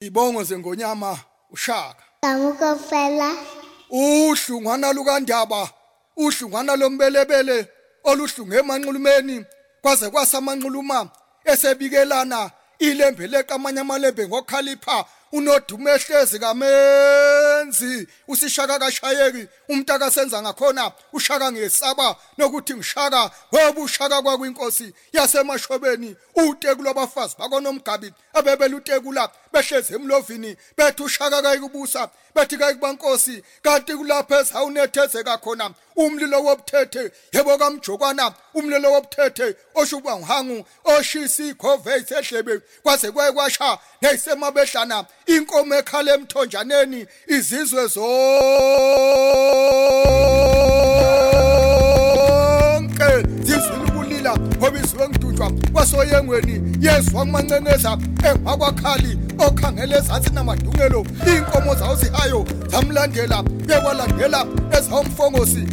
ibongo zengonyama ushaka. Damuka fela. Uhlungwana lukandaba uhlungwana lombelebele oluhlunge emanxulumeni kwaze kwasamanxuluma esebikelana ilembe leqamanye amalembe ngokhalipha unodume ehlezi kamenzi usishaka kashayeki umntaka senza ngakhona ushaka ngesaba nokuthi ngishaka ngobushaka kwakwinkosi yasemaShobeni uteku lwabafazi bakonomgabi abebelutekula behlezi emlovini bethi ushaka kayikubusa bethi kayikubankosi kanti kulapho ezawunethezeka khona umlilo wobuthethe yebo kamjokwana umlilo wobuthethe oshuba ngihangu oshisa ikhove isedlebe kwaze kwaye kwasha neyisemabedlana inkomo ekhala emthonjaneni izizwe zonke obisi wengidutshwa kwasoye ngweni yezwa kumanceneza okhangele ezantsi iinkomo zawo zihayo zamlandela bekwalandela ezawumfongosi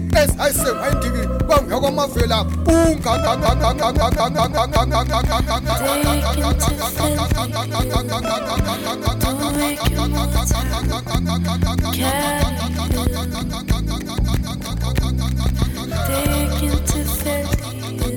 Take it to fit.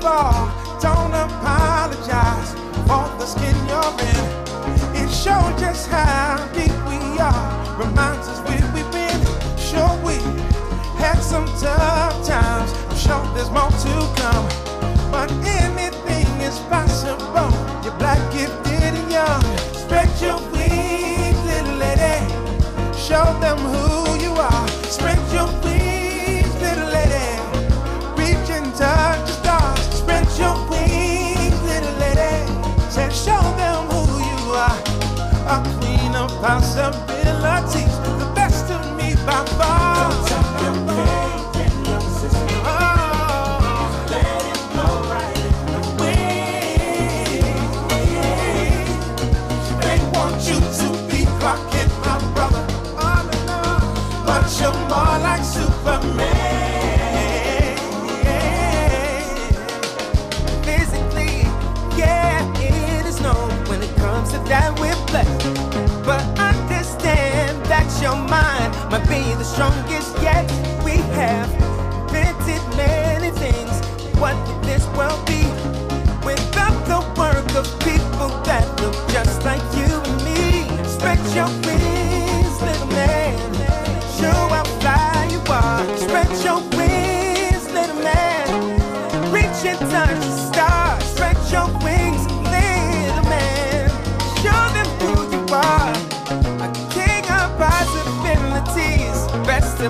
Don't apologize for the skin you're in. It shows just how deep we are. Reminds us where we've been. Sure, we had some tough times. I'm sure there's more to come. But anything is possible. You're black, gifted, and young. Spread your wings, little lady. Show them who. possibilities. the strongest yet we have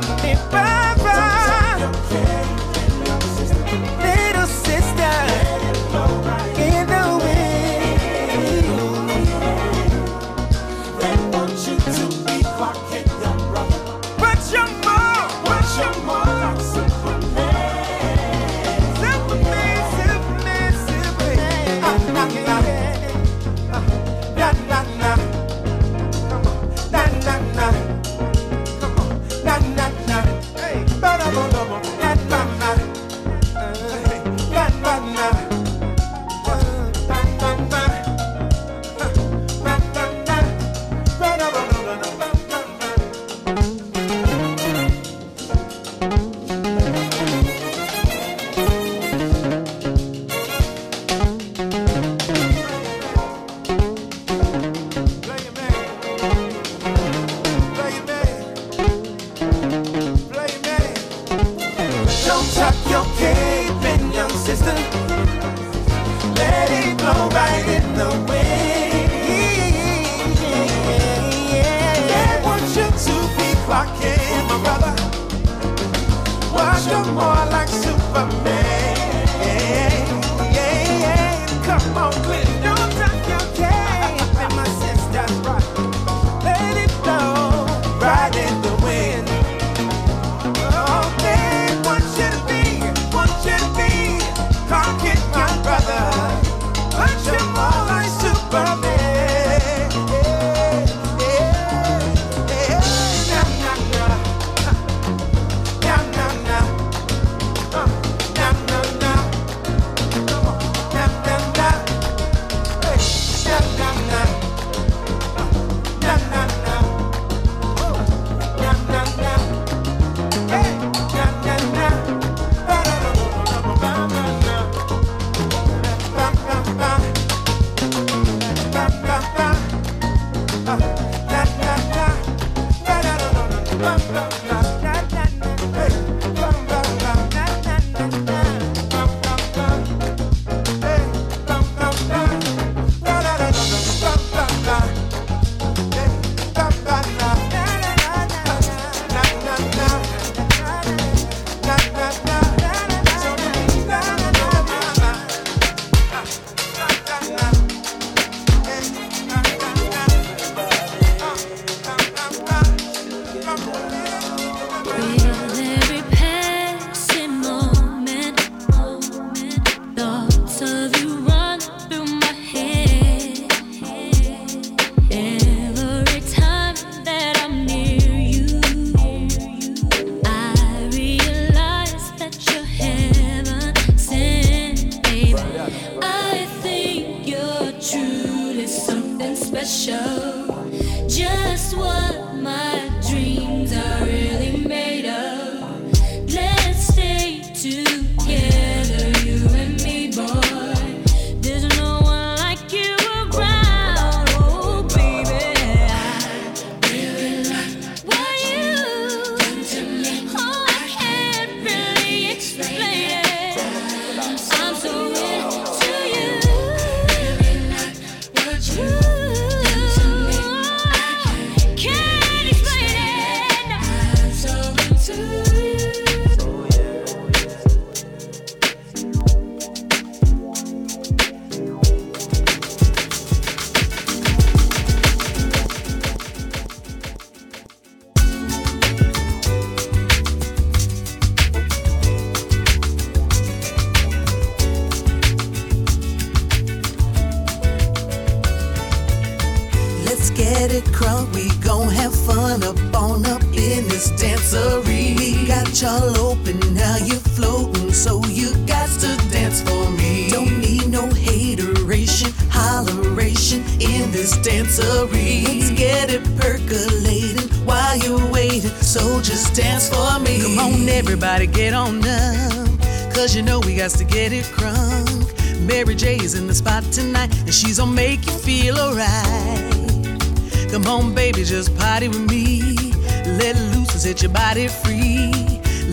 me by it crunk. Mary J is in the spot tonight, and she's gonna make you feel alright. Come on, baby, just party with me. Let loose and set your body free.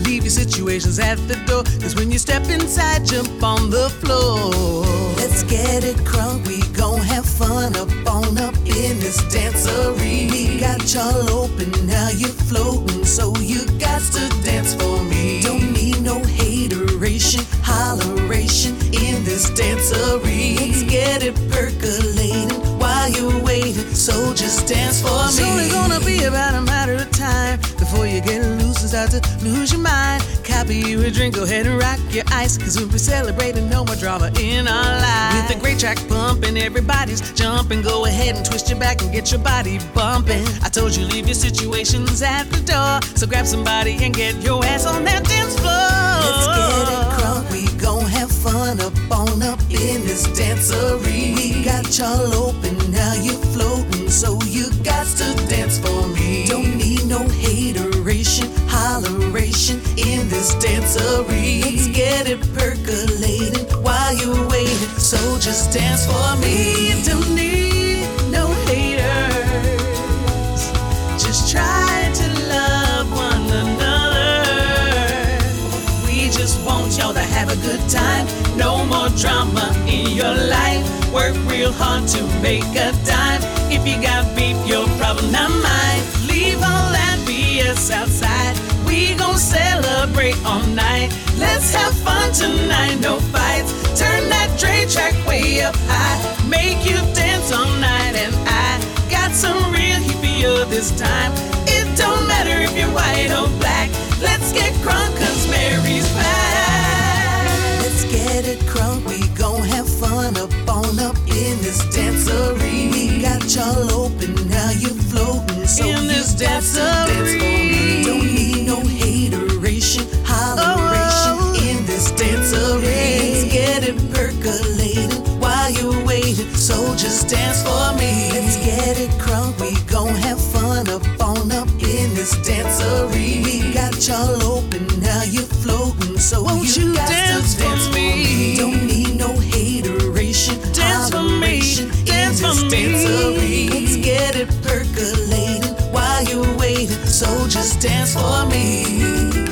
Leave your situations at the door, cause when you step inside, jump on the floor. Let's get it crunk, we gon' have fun up on up in this dancery. We got y'all open, now you're floating, so you Copy you a drink, go ahead and rock your ice, cause we'll be celebrating no more drama in our lives. With a great track pumping, everybody's jumping. Go ahead and twist your back and get your body bumping. I told you, leave your situations at the door, so grab somebody and get your ass on that dance floor. Let's get it crunk, we gon' have fun up on up in this dancery. We got y'all open, now you're floating, so you got to dance for this dancery. Let's get it percolating while you're waiting, so just dance for me. Don't need no haters. Just try to love one another. We just want y'all to have a good time. No more drama in your life. Work real hard to make a dime. If you got beef, your problem, not mine. Leave all that BS outside. We gon' celebrate all night. Let's have fun tonight, no fights. Turn that Dre track way up high. Make you dance all night, and I got some real for this time. It don't matter if you're white or black. Let's get crunk, cause Mary's back. Let's get it crunk, we gon' have fun up on up in this dancery. We got y'all open, now you're floating, so In this to dance for me. Don't need no hateration, dancery. Let's get it percolating while you're waiting, so just dance for me. Let's get it crunk, we gon' have fun up on up in this dancery. We got y'all open, now you're floating, so Won't you, you got dance to dance for for me. me? Don't need no hateration, Dance for me, dance in for me. Let's get it percolating while you're waiting, so just dance for me.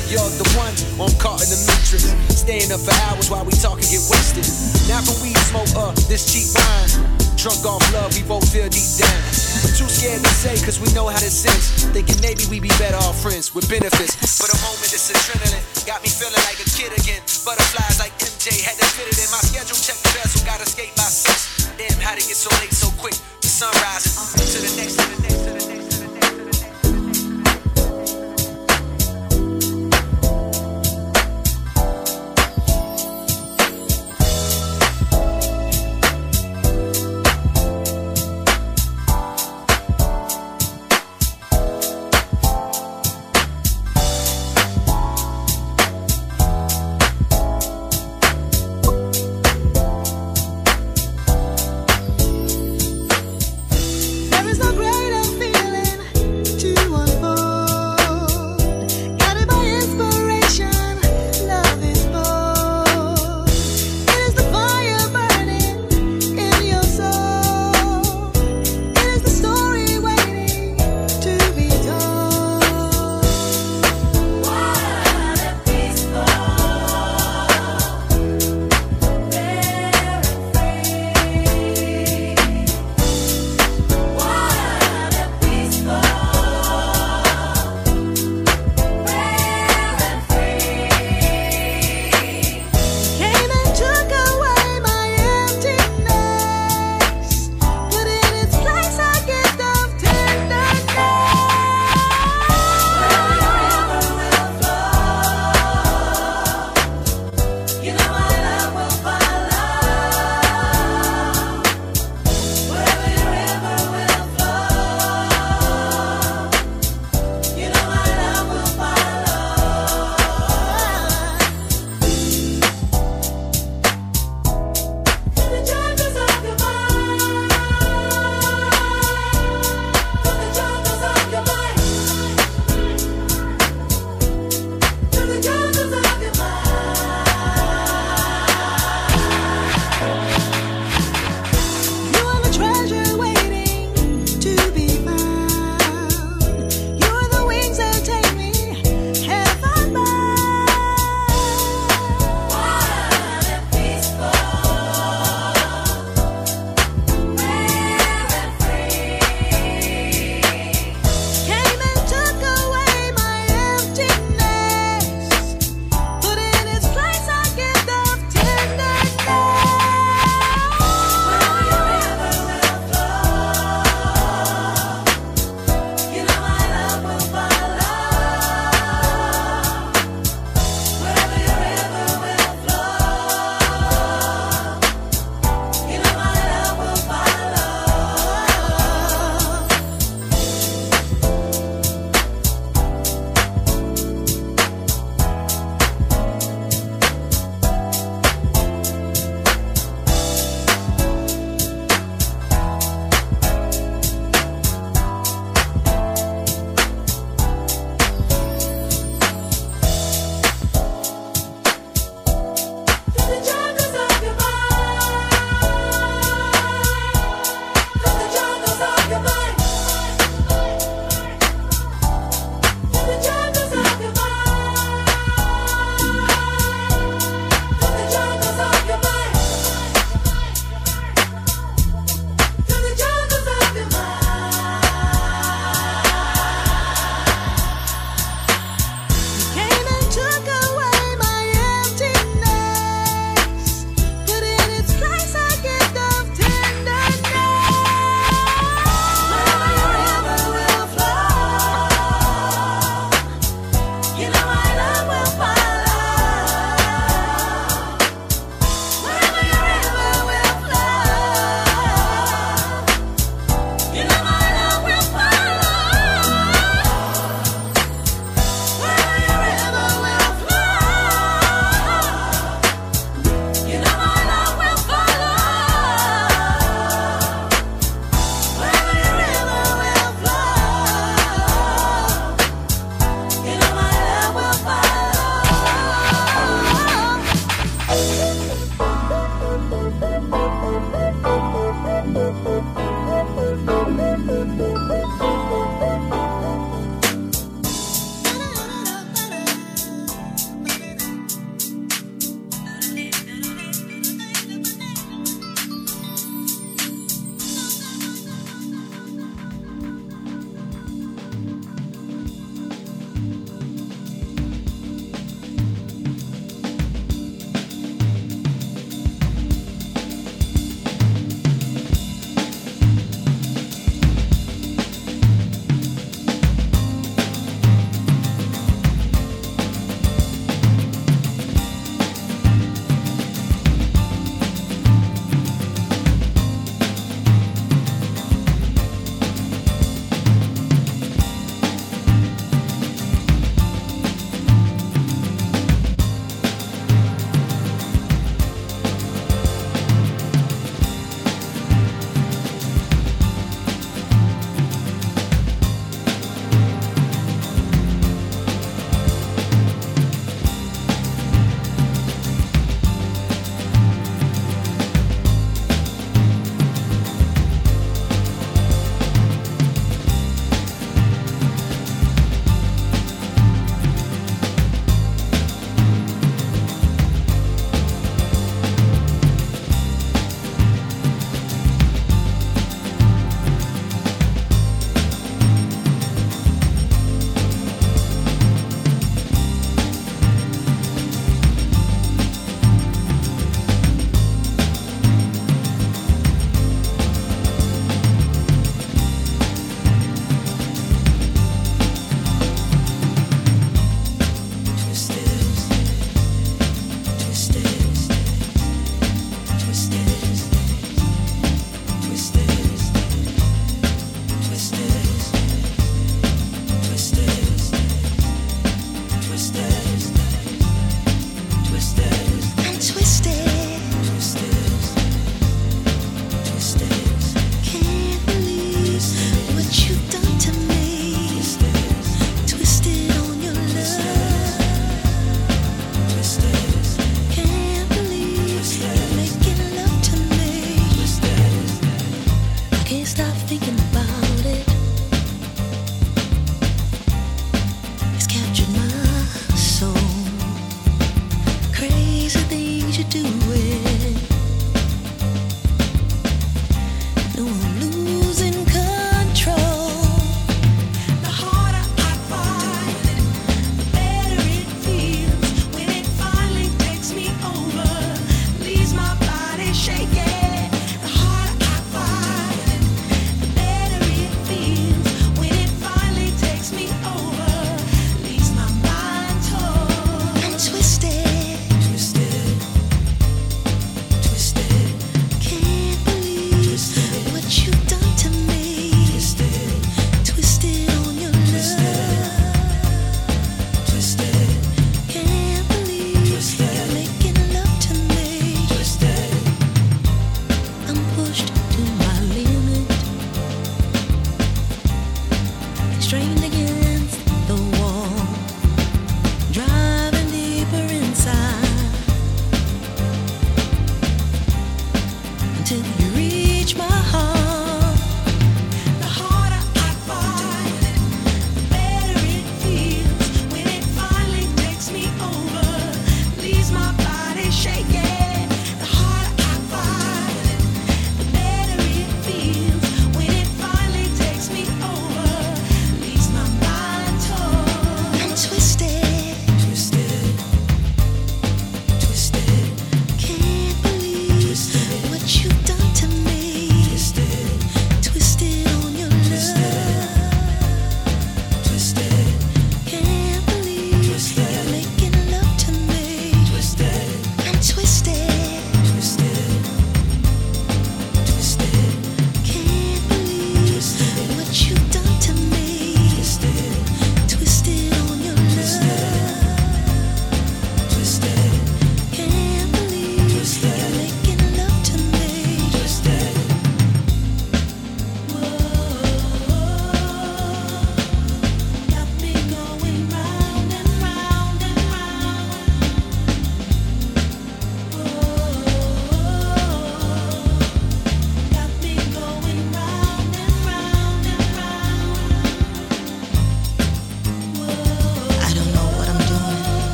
Sure you're the one, I'm caught in the matrix. Staying up for hours while we talk and get wasted. Now for weed smoke, uh, this cheap wine. Drunk off love, we both feel deep down. Too scared to say, cause we know how this ends. Thinking maybe we be better off friends with benefits. For the moment, this adrenaline got me feeling like a kid again. Butterflies like MJ had to fit it in my schedule. Check the vessel, gotta skate by six. Damn, how'd it get so late so quick? The sun rising. To to to the next. to the next, to the next.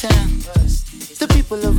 Downtown. The people are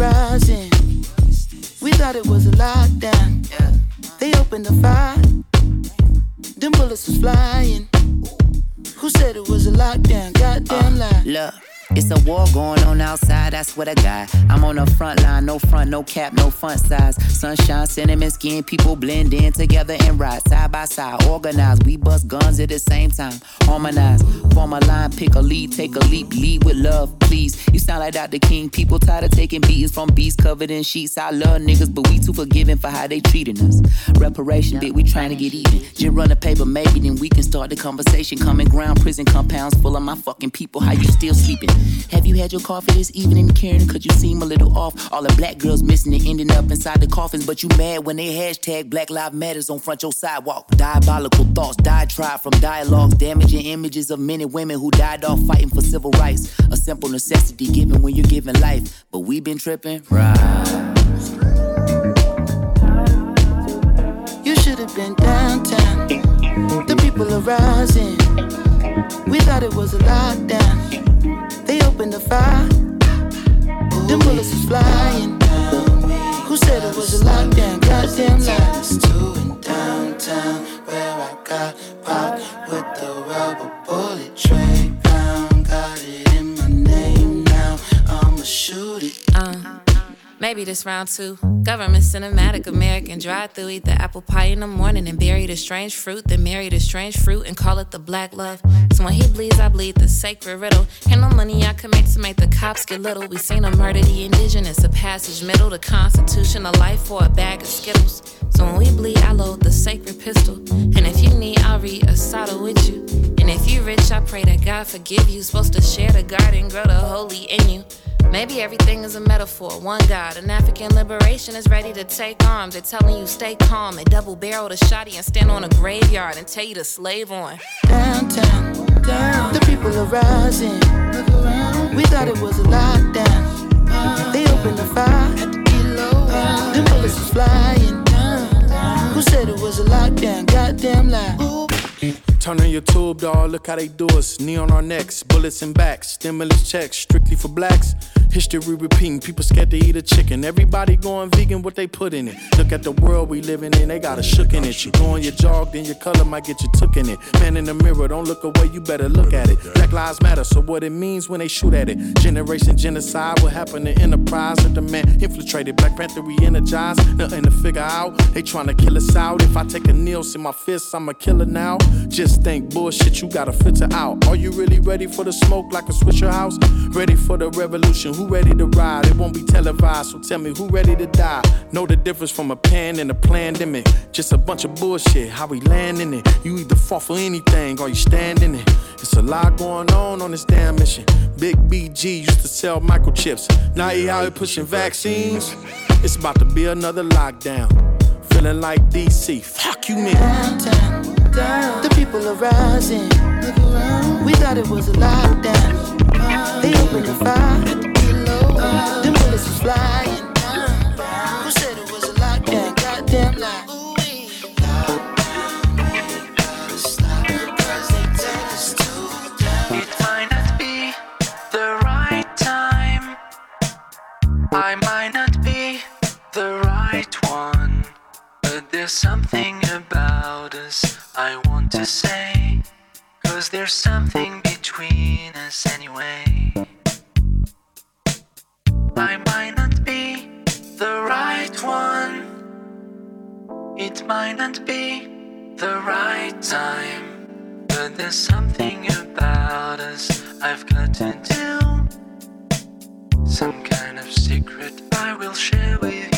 on what I got. I'm on the front line, no front, no cap, no front size. Sunshine, cinnamon skin, people blend in together and ride side by side. Organized, we bust guns at the same time. Harmonize, form a line, pick a lead, take a leap, lead with love, please. You sound like Dr. King, people tired of taking beatings from beasts covered in sheets. I love niggas, but we too forgiving for how they treating us. Reparation, bit, we trying to get even. Just run a paper, maybe then we can start the conversation. Common ground, prison compounds full of my fucking people. How you still sleeping? Have you had your coffee this evening, Karen? Could you seem a little off? All the black girls missing and ending up inside the coffins, but you mad when they hashtag Black Lives Matters on front your sidewalk. Diabolical thoughts, die diatribe from dialogues, damaging images of men and women who died off fighting for civil rights. A simple necessity given when you're giving life, but we been tripping, right? You should have been downtown. The people are rising. We thought it was a lockdown. They opened the fire. Them bullets was flying. Who said it was a lockdown? Goddamn lies. Two in downtown where I got popped with the rubber bullet tray. Got it in my name now. I'ma shoot it. Uh. Maybe this round two. Government cinematic, American drive through. Eat the apple pie in the morning and bury the strange fruit. Then marry the strange fruit and call it the black love. So when he bleeds, I bleed the sacred riddle. Ain't no money I can make to make the cops get little. We seen a murder the indigenous, a passage middle, the constitution, a life for a bag of skittles. So when we bleed, I load the sacred pistol. And if you need, I'll read Assata with you. And if you rich, I pray that God forgive you. Supposed to share the garden, grow the holy in you. Maybe everything is a metaphor. One God, an African liberation is ready to take arms. They're telling you stay calm. They double barrel the shotty and stand on a graveyard and tell you to slave on. Downtown, down. The people are rising. We thought it was a lockdown. They opened the fire. Them bullets was flying. Who said it was a lockdown? Goddamn lie. Turn on your tube, dog. Look how they do us. Knee on our necks, bullets in backs, stimulus checks, strictly for blacks. History repeating, people scared to eat a chicken. Everybody going vegan, what they put in it. Look at the world we living in, they got a shook in it. You go on your jog, then your color might get you took in it. Man in the mirror, don't look away, you better look at it. Black lives matter, so what it means when they shoot at it. Generation genocide, what happened to enterprise? That the man infiltrated. Black Panther re energized, nothing to figure out. They trying to kill us out. If I take a kneel, see my fists, I'm a killer now. Just think bullshit, you gotta filter out. Are you really ready for the smoke like a Swisher house? Ready for the revolution? Who ready to ride? It won't be televised, so tell me who ready to die? Know the difference from a pan and a pandemic. Just a bunch of bullshit, how we land in it. You either fall for anything or you stand in it. It's a lot going on on this damn mission. Big BG used to sell microchips. Now he out here pushing vaccines. It's about to be another lockdown. Feeling like DC. Fuck you, man. Down. The people are rising. We thought it was a lockdown. They opened the fire. Them bullets was flying. Down Who said it was a lockdown? Goddamn lie. It might not be the right time. I might not be the right one. But there's something I want to say. Cause there's something between us anyway. I might not be the right one. It might not be the right time. But there's something about us I've got to do. Some kind of secret I will share with you.